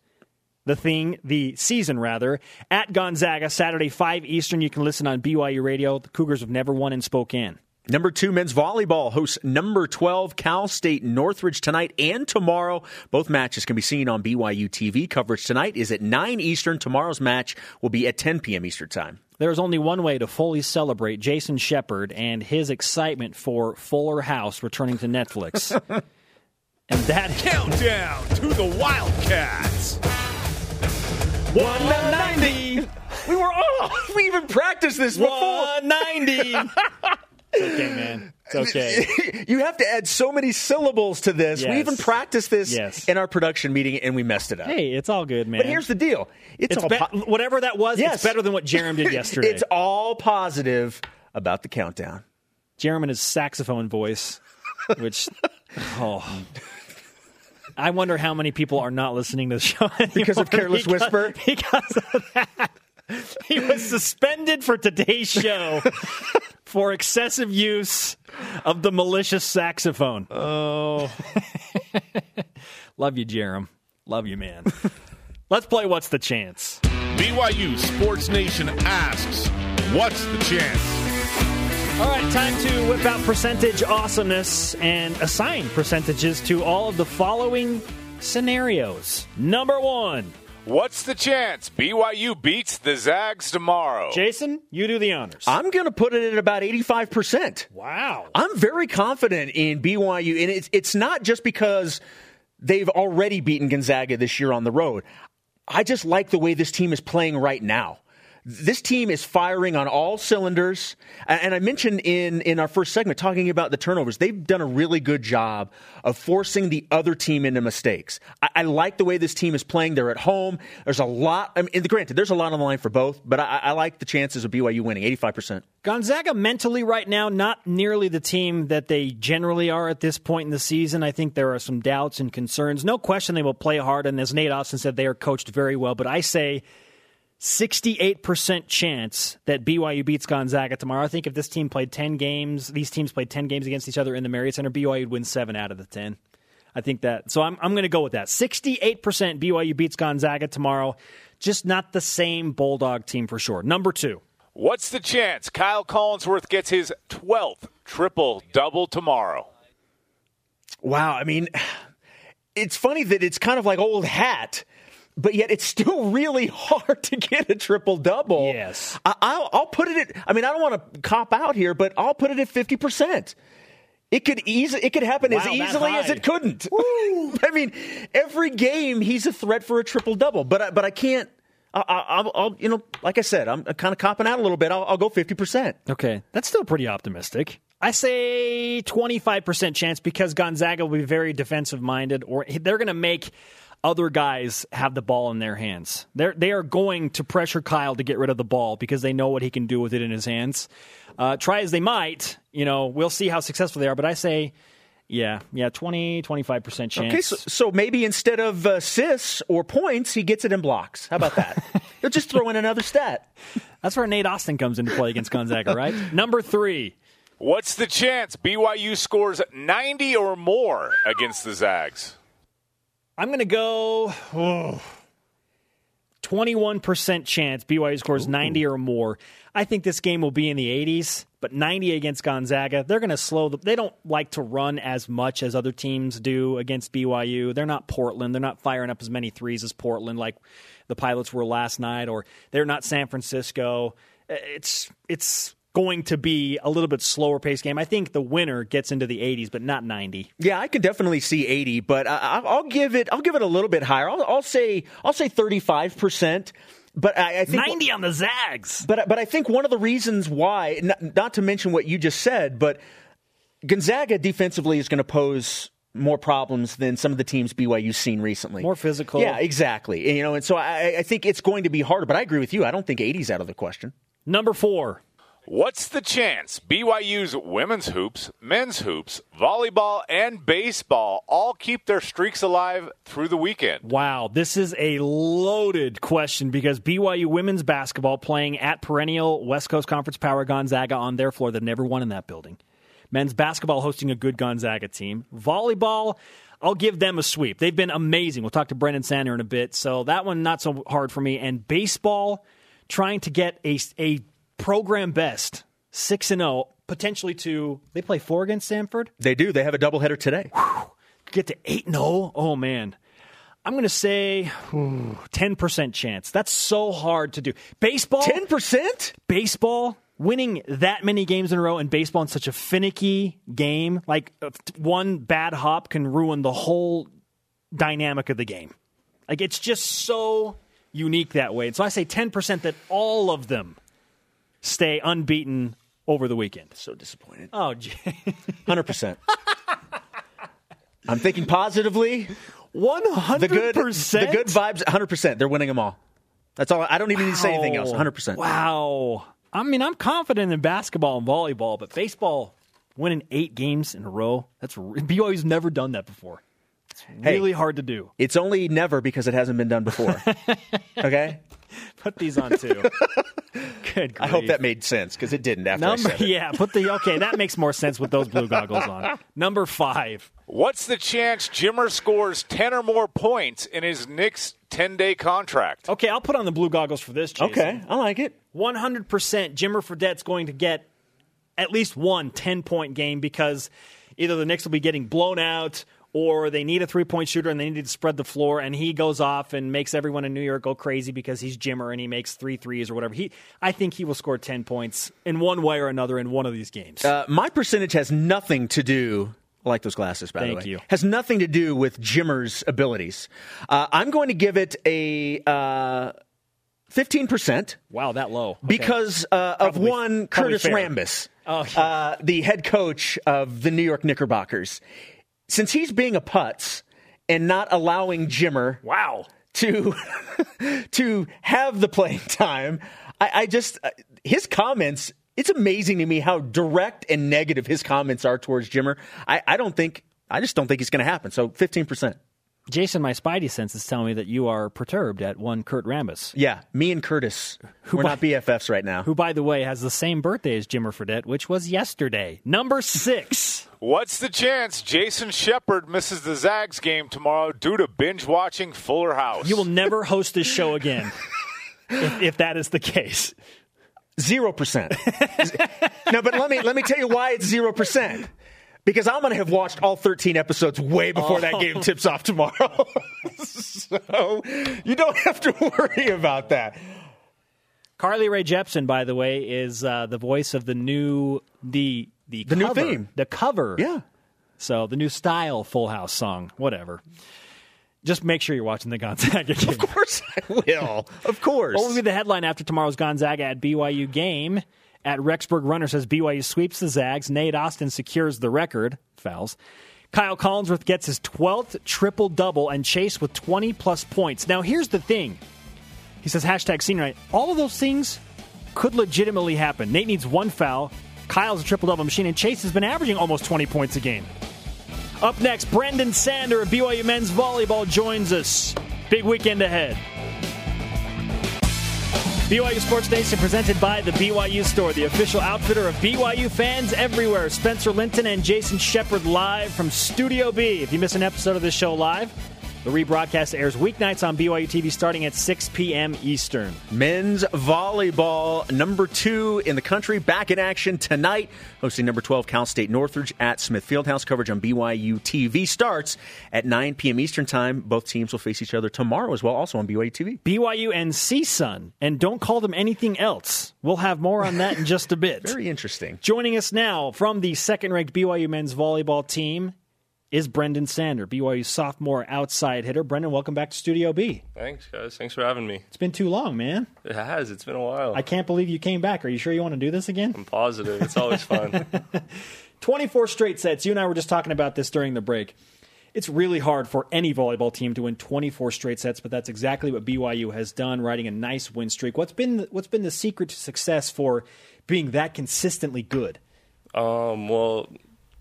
the thing, the season rather, at Gonzaga Saturday 5 Eastern. You can listen on BYU Radio. The Cougars have never won in Spokane. Number two men's volleyball hosts number 12 Cal State Northridge tonight and tomorrow. Both matches can be seen on BYU TV. Coverage tonight is at 9 Eastern. Tomorrow's match will be at 10 p.m. Eastern Time. There's only one way to fully celebrate Jason Shepard and his excitement for Fuller House returning to Netflix. (laughs) and that Countdown to the Wildcats. 190. We were off. We even practiced this before. 190. (laughs) it's okay, man. It's (laughs) okay. you have to add so many syllables to this. We even practiced this Yes. in our production meeting and we messed it up. Hey, it's all good, man. but here's the deal. It's, it's all be- po- whatever that was. Yes. It's better than what Jarom did (laughs) yesterday. it's all positive about the countdown. Jarom and his saxophone voice, which (laughs) oh. I wonder how many people are not listening to the show Because of Careless Whisper? Because of that. He was suspended for today's show for excessive use of the malicious saxophone. Oh. (laughs) Love you, Jarom. Love you, man. Let's play What's the Chance? BYU Sports Nation asks, what's the chance? All right, time to whip out percentage awesomeness and assign percentages to all of the following scenarios. Number one, What's the chance BYU beats the Zags tomorrow? Jason, you do the honors. I'm going to put it at about 85%. wow. I'm very confident in BYU, and it's it's not just because they've already beaten Gonzaga this year on the road. I just like the way this team is playing right now. This team is firing on all cylinders, and I mentioned in in our first segment talking about the turnovers. They've done a really good job of forcing the other team into mistakes. I, I like the way this team is playing. They're at home. There's a lot. I mean, granted, there's a lot on the line for both, but I, I like the chances of BYU winning, 85 percent. Gonzaga mentally right now, not nearly the team that they generally are at this point in the season. I think there are some doubts and concerns. No question they will play hard, and as Nate Austin said, they are coached very well. But I say 68% chance that BYU beats Gonzaga tomorrow. I think if this team played 10 games, these teams played 10 games against each other in the Marriott Center, BYU would win 7 out of the 10. I think that. So I'm, I'm going to go with that. 68% BYU beats Gonzaga tomorrow. Just not the same Bulldog team for sure. Number two. What's the chance Kyle Collinsworth gets his 12th triple double tomorrow? Wow, I mean, (sighs) it's funny that it's kind of like old hat, but yet it's still (laughs) really hard to get a triple double. Yes. I, I'll, I'll put it at. I mean, I don't want to cop out here, but I'll put it at fifty percent. It could easy. It could happen as Wow, that easily as it couldn't. (laughs) I mean, every game he's a threat for a triple double, but I, but I can't. I, I, I'll, I'll, you know, like I said, I'm kind of copping out a little bit. I'll, I'll go fifty percent. Okay, that's still pretty optimistic. I say 25% chance because Gonzaga will be very defensive minded, or they're going to make other guys have the ball in their hands. They're, they are going to pressure Kyle to get rid of the ball because they know what he can do with it in his hands. Uh, try as they might, you know, we'll see how successful they are, but I say, yeah, yeah, 20, 25% chance. Okay, so, so maybe instead of uh, assists or points, he gets it in blocks. How about that? (laughs) He'll just throw in another stat. That's where Nate Austin comes into play against Gonzaga, right? (laughs) Number three. What's the chance BYU scores 90 or more against the Zags? I'm going to go oh, 21% chance BYU scores 90 or more. I think this game will be in the 80s, but 90 against Gonzaga. They're going to slow the, they don't like to run as much as other teams do against BYU. They're not Portland. They're not firing up as many threes as Portland like the Pilots were last night or they're not San Francisco. It's it's going to be a little bit slower paced game. I think the winner gets into the 80s, but not 90. Yeah, I can definitely see 80, but I, I'll give it. I'll give it a little bit higher. I'll, I'll say. I'll say 35 percent. But I, I think 90 on the Zags. But but I think one of the reasons why, not, not to mention what you just said, but Gonzaga defensively is going to pose more problems than some of the teams BYU's seen recently. More physical. Yeah, exactly. You know, and so I, I think it's going to be harder. But I agree with you. I don't think 80's out of the question. Number four. What's the chance BYU's women's hoops, men's hoops, volleyball, and baseball all keep their streaks alive through the weekend? Wow, this is a loaded question because BYU women's basketball playing at perennial West Coast Conference power Gonzaga on their floor. They've never won in that building. Men's basketball hosting a good Gonzaga team. Volleyball, I'll give them a sweep. They've been amazing. We'll talk to Brendan Sander in a bit. So that one, not so hard for me. And baseball, trying to get a, a program best, 6 and 0, potentially to, they play four against Stanford? They do. They have a doubleheader today. Get to 8 and 0. Oh, man. I'm going to say ooh, 10% chance. That's so hard to do. Baseball? 10%? Baseball? winning that many games in a row in baseball in such a finicky game, like uh, one bad hop can ruin the whole dynamic of the game. Like it's just so unique that way. And so I say 10% that all of them stay unbeaten over the weekend. So disappointed. Oh, gee. (laughs) 100%. I'm thinking positively. 100%. The good, vibes, 100%. They're winning them all. That's all. I don't even wow. need to say anything else. 100%. Wow. I mean, I'm confident in basketball and volleyball, but baseball winning eight games in a row, that's (laughs) BYU's never done that before. It's really hard to do. It's only never because it hasn't been done before. (laughs) okay? Put these on too. Good. Grief. I hope that made sense because it didn't after Number, I said it. Yeah, put the okay. That makes more sense with those blue goggles on. Number five. What's the chance Jimmer scores ten or more points in his Knicks ten day contract? Okay, I'll put on the blue goggles for this. Jason. Okay, I like it. One hundred percent. Jimmer Fredette's going to get at least one 10 point game because either the Knicks will be getting blown out or they need a three point shooter and they need to spread the floor, and he goes off and makes everyone in New York go crazy because he's Jimmer and he makes three threes or whatever. He, I think he will score 10 points in one way or another in one of these games. Uh, my percentage has nothing to do. I like those glasses, by Thank the way. Thank you. Has nothing to do with Jimmer's abilities. Uh, I'm going to give it a. Uh, 15%. Wow, that low. Okay. Because uh, of one Curtis. Rambis, Oh, yeah. uh, the head coach of the New York Knickerbockers. Since he's being a putz and not allowing Jimmer wow. to (laughs) to have the playing time, I, I just uh, his comments. It's amazing to me how direct and negative his comments are towards Jimmer. I, I don't think I just don't think it's going to happen. So fifteen percent. Jason, my spidey sense is telling me that you are perturbed at one Kurt Rambis. Yeah, me and Curtis, we're by- not BFFs right now. Who, by the way, has the same birthday as Jimmer Fredette, which was yesterday. Number six. (laughs) What's the chance Jason Shepard misses the Zags game tomorrow due to binge watching Fuller House? You will never host this show again (laughs) if, if that is the case. Zero percent. (laughs) no, but let me let me tell you why it's zero percent. Because I'm going to have watched all 13 episodes way before that game tips off tomorrow. (laughs) so you don't have to worry about that. Carly Rae Jepsen, by the way, is uh, the voice of the new the the, The new theme. the cover. Yeah. So the new style Full House song, whatever. Just make sure you're watching the Gonzaga (laughs) game. Of course I will. Of course. What will be the headline after tomorrow's Gonzaga at BYU game? At Rexburg Runner says BYU sweeps the Zags. Nate Austin secures the record. Fouls. Kyle Collinsworth gets his 12th triple double and Chase with 20 plus points. Now, here's the thing. He says hashtag senior night. All of those things could legitimately happen. Nate needs one foul. Kyle's a triple double machine, and Chase has been averaging almost 20 points a game. Up next, Brendan Sander of BYU men's volleyball joins us. Big weekend ahead. BYU Sports Nation presented by the BYU Store, the official outfitter of BYU fans everywhere. Spencer Linton and Jason Shepard live from Studio B. If you miss an episode of this show live, The rebroadcast airs weeknights on BYU TV starting at 6 p.m. Eastern. Men's volleyball, number two in the country, back in action tonight, hosting number 12 Cal State Northridge at Smith Fieldhouse. Coverage on BYU TV starts at 9 p.m. Eastern Time. Both teams will face each other tomorrow as well, also on BYU TV. BYU and CSUN, and don't call them anything else. We'll have more on that in just a bit. (laughs) Very interesting. Joining us now from the second ranked BYU men's volleyball team is Brendan Sander, BYU sophomore outside hitter. Brendan, welcome back to Studio B. Thanks, guys. Thanks for having me. It's been too long, man. It has. It's been a while. I can't believe you came back. Are you sure you want to do this again? I'm positive. It's always fun. (laughs) 24 straight sets. You and I were just talking about this during the break. It's really hard for any volleyball team to win 24 straight sets, but that's exactly what BYU has done, riding a nice win streak. What's been the, what's been the secret to success for being that consistently good? Um, well,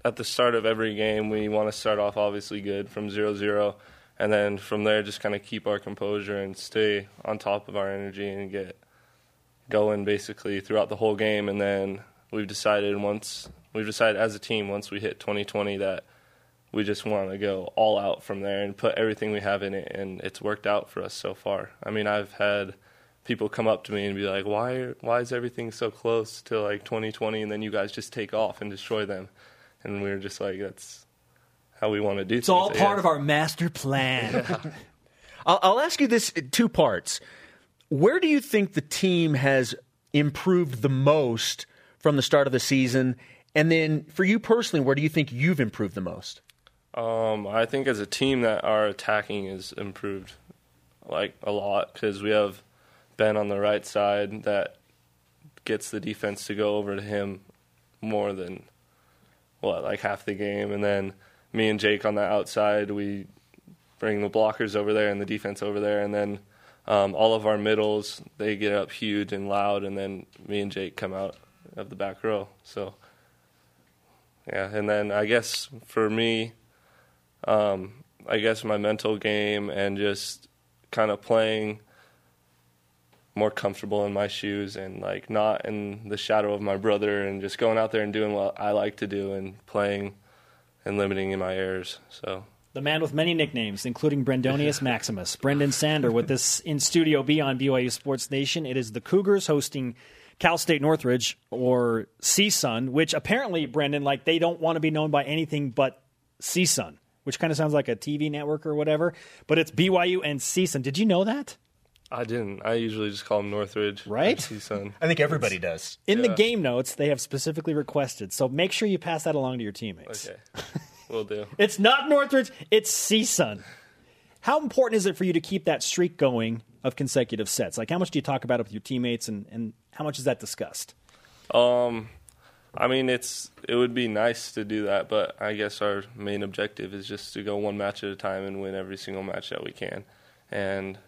at the start of every game, we want to start off obviously good from 0 0. And then from there, just kind of keep our composure and stay on top of our energy and get going basically throughout the whole game. And then we've decided once, we've decided as a team, once we hit 2020, that we just want to go all out from there and put everything we have in it. And it's worked out for us so far. I mean, I've had people come up to me and be like, "Why? Why is everything so close to like 2020, and then you guys just take off and destroy them?" And we were just like, "That's how we want to do." It's all part of our master plan. (laughs) I'll, I'll ask you this in two parts. Where do you think the team has improved the most from the start of the season? And then for you personally, where do you think you've improved the most? Um, I think as a team that our attacking is improved like a lot because we have Ben on the right side that gets the defense to go over to him more than what like half the game, and then me and Jake on the outside we bring the blockers over there and the defense over there, and then um, all of our middles they get up huge and loud, and then me and Jake come out of the back row. So yeah, and then I guess for me, um, I guess my mental game and just kind of playing more comfortable in my shoes and like not in the shadow of my brother and just going out there and doing what I like to do and playing and limiting in my errors. So the man with many nicknames, including Brendonius (laughs) Maximus, Brendan Sander, with this in Studio B on BYU Sports Nation. It is the Cougars hosting Cal State Northridge or CSUN, which apparently, Brendan, like they don't want to be known by anything but CSUN, which kind of sounds like a TV network or whatever. But it's BYU and CSUN. Did you know that? I didn't. I usually just call him Northridge. Right? CSUN. I think everybody does. In the Yeah. game notes, they have specifically requested. So make sure you pass that along to your teammates. Okay. Will do. (laughs) It's not Northridge, it's CSUN. How important is it for you to keep that streak going of consecutive sets? Like, how much do you talk about it with your teammates, and, and how much is that discussed? Um, I mean, it's it would be nice to do that, but I guess our main objective is just to go one match at a time and win every single match that we can. And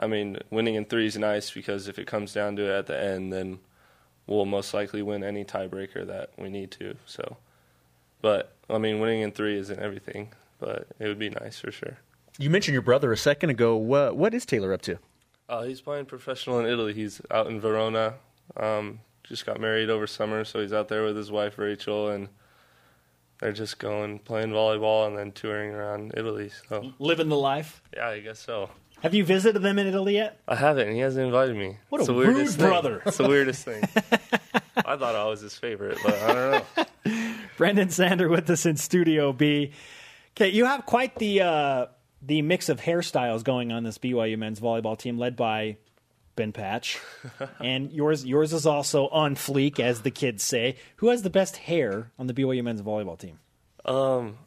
I mean, winning in three is nice because if it comes down to it at the end, then we'll most likely win any tiebreaker that we need to. So, but I mean, winning in three isn't everything, but it would be nice for sure. You mentioned your brother a second ago. What, what is Taylor up to? Uh, he's playing professional in Italy. He's out in Verona. Um, just got married over summer, so he's out there with his wife Rachel, and they're just going playing volleyball and then touring around Italy. So Living the life. yeah, I guess so. Have you visited them in Italy yet? I haven't. and He hasn't invited me. What a rude thing. brother. It's the weirdest thing. (laughs) I thought I was his favorite, but I don't know. (laughs) Brendan Sander with us in Studio B. Okay, you have quite the uh, the mix of hairstyles going on this BYU men's volleyball team, led by Ben Patch, (laughs) and yours yours is also on fleek, as the kids say. Who has the best hair on the BYU men's volleyball team? Um,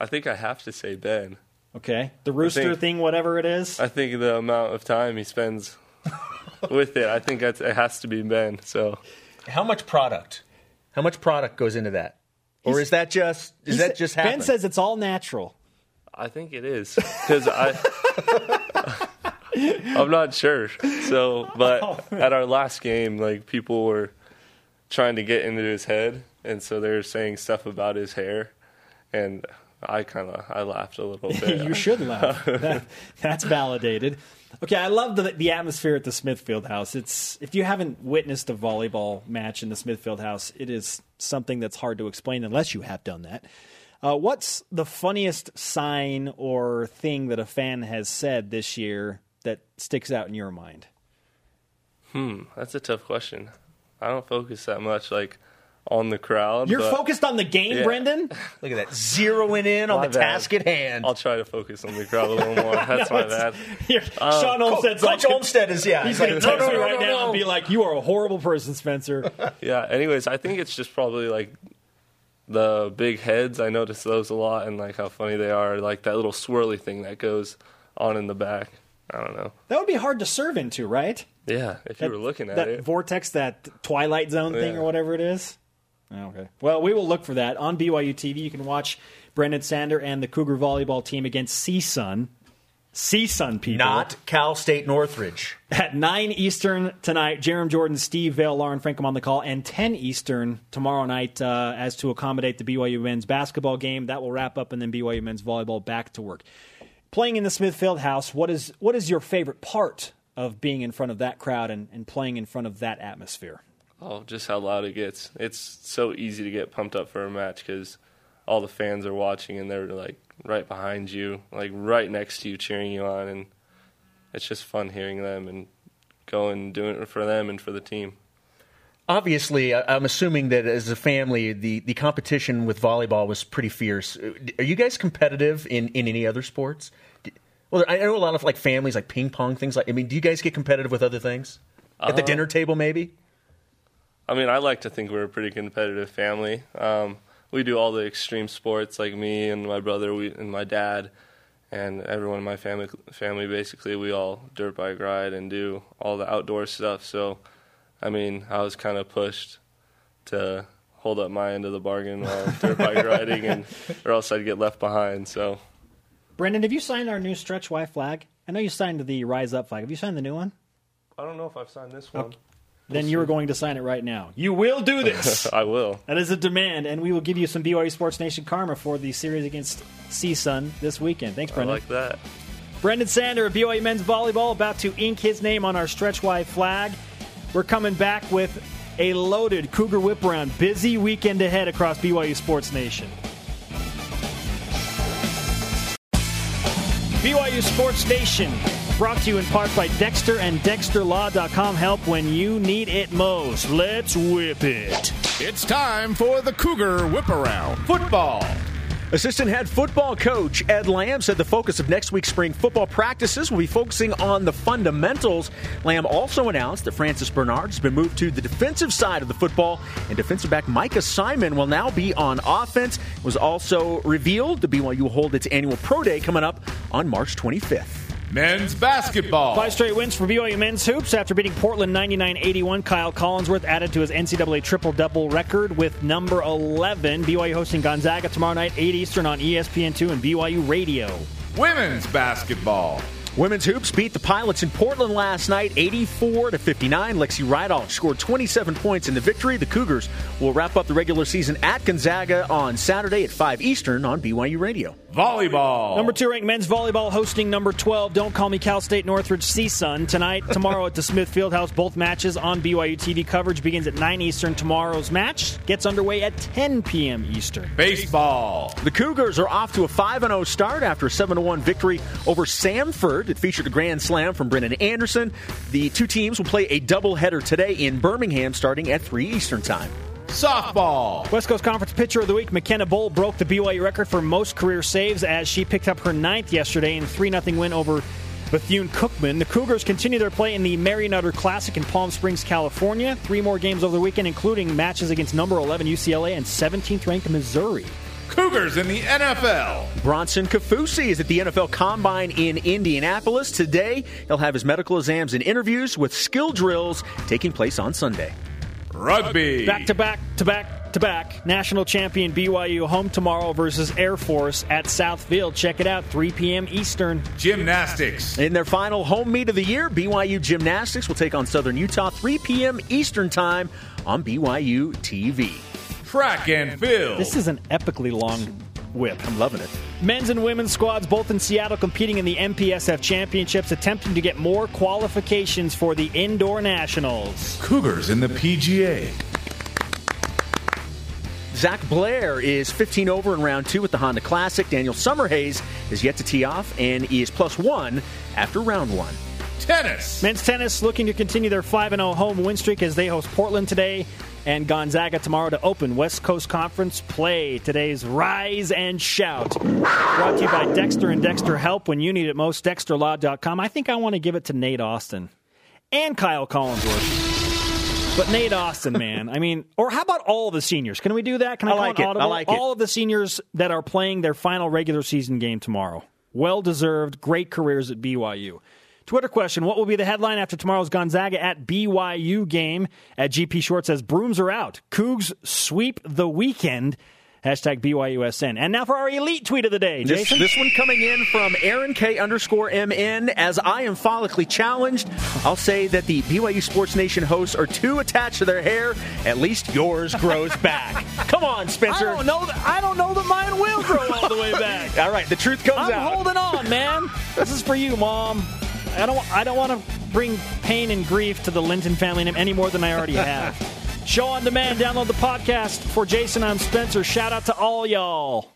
I think I have to say Ben. Okay, the rooster think- thing, whatever it is. I think the amount of time he spends (laughs) with it, I think that's, it has to be Ben. So How much product? How much product goes into that? Or He's- is that just is that just happen? Ben says it's all natural. I think it is because I. (laughs) I'm not sure. So, but (laughs) oh, at our last game, like people were trying to get into his head, and so they were saying stuff about his hair, and I kind of I laughed a little (laughs) bit. you should laugh. (laughs) That- that's validated. Okay, I love the the atmosphere at the Smith Fieldhouse. It's if you haven't witnessed a volleyball match in the Smith Fieldhouse, it is something that's hard to explain unless you have done that. Uh, what's the funniest sign or thing that a fan has said this year that sticks out in your mind? Hmm, that's a tough question. I don't focus that much like on the crowd. You're but- focused on the game, Yeah. Brendan? (laughs) Look at that. Zeroing in on My the bad. task at hand. I'll try to focus on the crowd a little more. (laughs) That's my bad. Here, Uh, Shawn Olmstead's Coach like, Olmstead is, yeah. He's he's going to like, text no, me no, right no, now no. and be like, "You are a horrible person, Spencer." (laughs) Yeah. Anyways, I think it's just probably like the big heads. I notice those a lot and like how funny they are. Like that little swirly thing that goes on in the back. I don't know. that would be hard to serve into, right? Yeah, if you were looking at that it. vortex, that twilight zone thing, or whatever it is. Oh, Okay. Well, we will look for that on BYU TV. You can watch Brendan Sander and the Cougar volleyball team against CSUN. CSUN people. Not Cal State Northridge. at 9 Eastern tonight. Jarom Jordan, Steve Vale, Lauren Frankham on the call, and 10 Eastern tomorrow night uh, as to accommodate the BYU men's basketball game. That will wrap up, and then BYU men's volleyball back to work. Playing in the Smith Fieldhouse, what is what is your favorite part of being in front of that crowd and, and playing in front of that atmosphere? Oh, just how loud it gets. It's so easy to get pumped up for a match because all the fans are watching and they're like right behind you, like right next to you, cheering you on, and it's just fun hearing them and going and doing it for them and for the team. Obviously, I'm assuming that as a family, the, the competition with volleyball was pretty fierce. Are you guys competitive in, in any other sports? Well, I know a lot of like families, like ping pong, things like. I mean, do you guys get competitive with other things at the Uh, dinner table? Maybe. I mean, I like to think we're a pretty competitive family. Um, we do all the extreme sports, like me and my brother we, and my dad, and everyone in my family. Family basically, we all dirt bike ride and do all the outdoor stuff. So, I mean, I was kind of pushed to hold up my end of the bargain while (laughs) dirt bike riding, and or else I'd get left behind. So, Brendan, have you signed our new Stretch Y flag? I know you signed the Rise Up flag. Have you signed the new one? I don't know if I've signed this one. Then you are going to sign it right now. You will do this. (laughs) I will. That is a demand, and we will give you some BYU Sports Nation karma for the series against CSUN this weekend. Thanks, Brendan. I like that. Brendan Sander of BYU Men's Volleyball about to ink his name on our Stretch Y flag. We're coming back with a loaded Cougar Whip Around. Busy weekend ahead across BYU Sports Nation. BYU Sports Nation, brought to you in part by Dexter and DexterLaw.com. Help when you need it most. Let's whip it. It's time for the Cougar Whip Around. Football. Assistant head football coach Ed Lamb said the focus of next week's spring football practices will be focusing on the fundamentals. Lamb also announced that Francis Bernard has been moved to the defensive side of the football, and defensive back Micah Simon will now be on offense. It was also revealed the BYU will hold its annual pro day coming up on March 25th. Men's basketball. Five straight wins for BYU men's hoops after beating Portland 99-81. Kyle Collinsworth added to his NCAA triple-double record with number 11. BYU hosting Gonzaga tomorrow night, 8 Eastern on E ESPN2 and BYU Radio. Women's basketball. Women's hoops beat the Pilots in Portland last night, 84 to 59. Lexi Rydalch scored 27 points in the victory. The Cougars will wrap up the regular season at Gonzaga on Saturday at 5 Eastern on BYU Radio. Volleyball. Number two ranked men's volleyball hosting number 12. Don't call me Cal State Northridge CSUN. Tonight, (laughs) tomorrow at the Smith Fieldhouse. Both matches on BYU TV. Coverage begins at 9 Eastern. Tomorrow's match gets underway at 10 p.m. Eastern. Baseball. The Cougars are off to a 5 0 start after a 7 1 victory over Samford. It featured a grand slam from Brennan Anderson. The two teams will play a doubleheader today in Birmingham starting at 3 Eastern Time. Softball. West Coast Conference Pitcher of the Week, McKenna Bull, broke the BYU record for most career saves as she picked up her ninth yesterday in a 3 0 win over Bethune Cookman. The Cougars continue their play in the Mary Nutter Classic in Palm Springs, California. Three more games over the weekend, including matches against number 11 UCLA and 17th ranked Missouri. Cougars in the NFL. Bronson Kaufusi is at the NFL Combine in Indianapolis. Today, he'll have his medical exams and interviews with skill drills taking place on Sunday. Rugby. Back to back to back to back. National champion BYU home tomorrow versus Air Force at Southfield. Check it out, 3 p.m. Eastern. Gymnastics. In their final home meet of the year, BYU Gymnastics will take on Southern Utah 3 p.m. Eastern Time on BYU TV. Track and field. This is an epically long whip. I'm loving it. Men's and women's squads both in Seattle competing in the MPSF championships, attempting to get more qualifications for the indoor nationals. Cougars in the PGA. Zach Blair is 15 over in round two at the Honda Classic. Daniel Summerhays is yet to tee off and he is plus one after round one. Tennis. Men's tennis looking to continue their 5 0 home win streak as they host Portland today and Gonzaga tomorrow to open West Coast Conference play. Today's Rise and Shout. Brought to you by Dexter and Dexter Help when you need it most. DexterLaw.com. I think I want to give it to Nate Austin and Kyle Collinsworth. But Nate Austin, man. I mean, or how about all the seniors? Can we do that? Can I, I call like it. I audible? like it. all of the seniors that are playing their final regular season game tomorrow. Well deserved, great careers at BYU. Twitter question What will be the headline after tomorrow's Gonzaga at BYU game? At GP Short says, Brooms are out. Cougs sweep the weekend. Hashtag BYUSN. And now for our elite tweet of the day. This, Jason? this one coming in from Aaron K underscore MN. As I am follically challenged, I'll say that the BYU Sports Nation hosts are too attached to their hair. At least yours grows (laughs) back. Come on, Spencer. I don't know that I don't know that mine will grow all the way back. (laughs) All right, the truth comes I'm out. holding on, man. This is for you, Mom. I don't. I don't want to bring pain and grief to the Linton family name any more than I already have. (laughs) Show on demand. Download the podcast for Jason. I'm Spencer. Shout out to all y'all.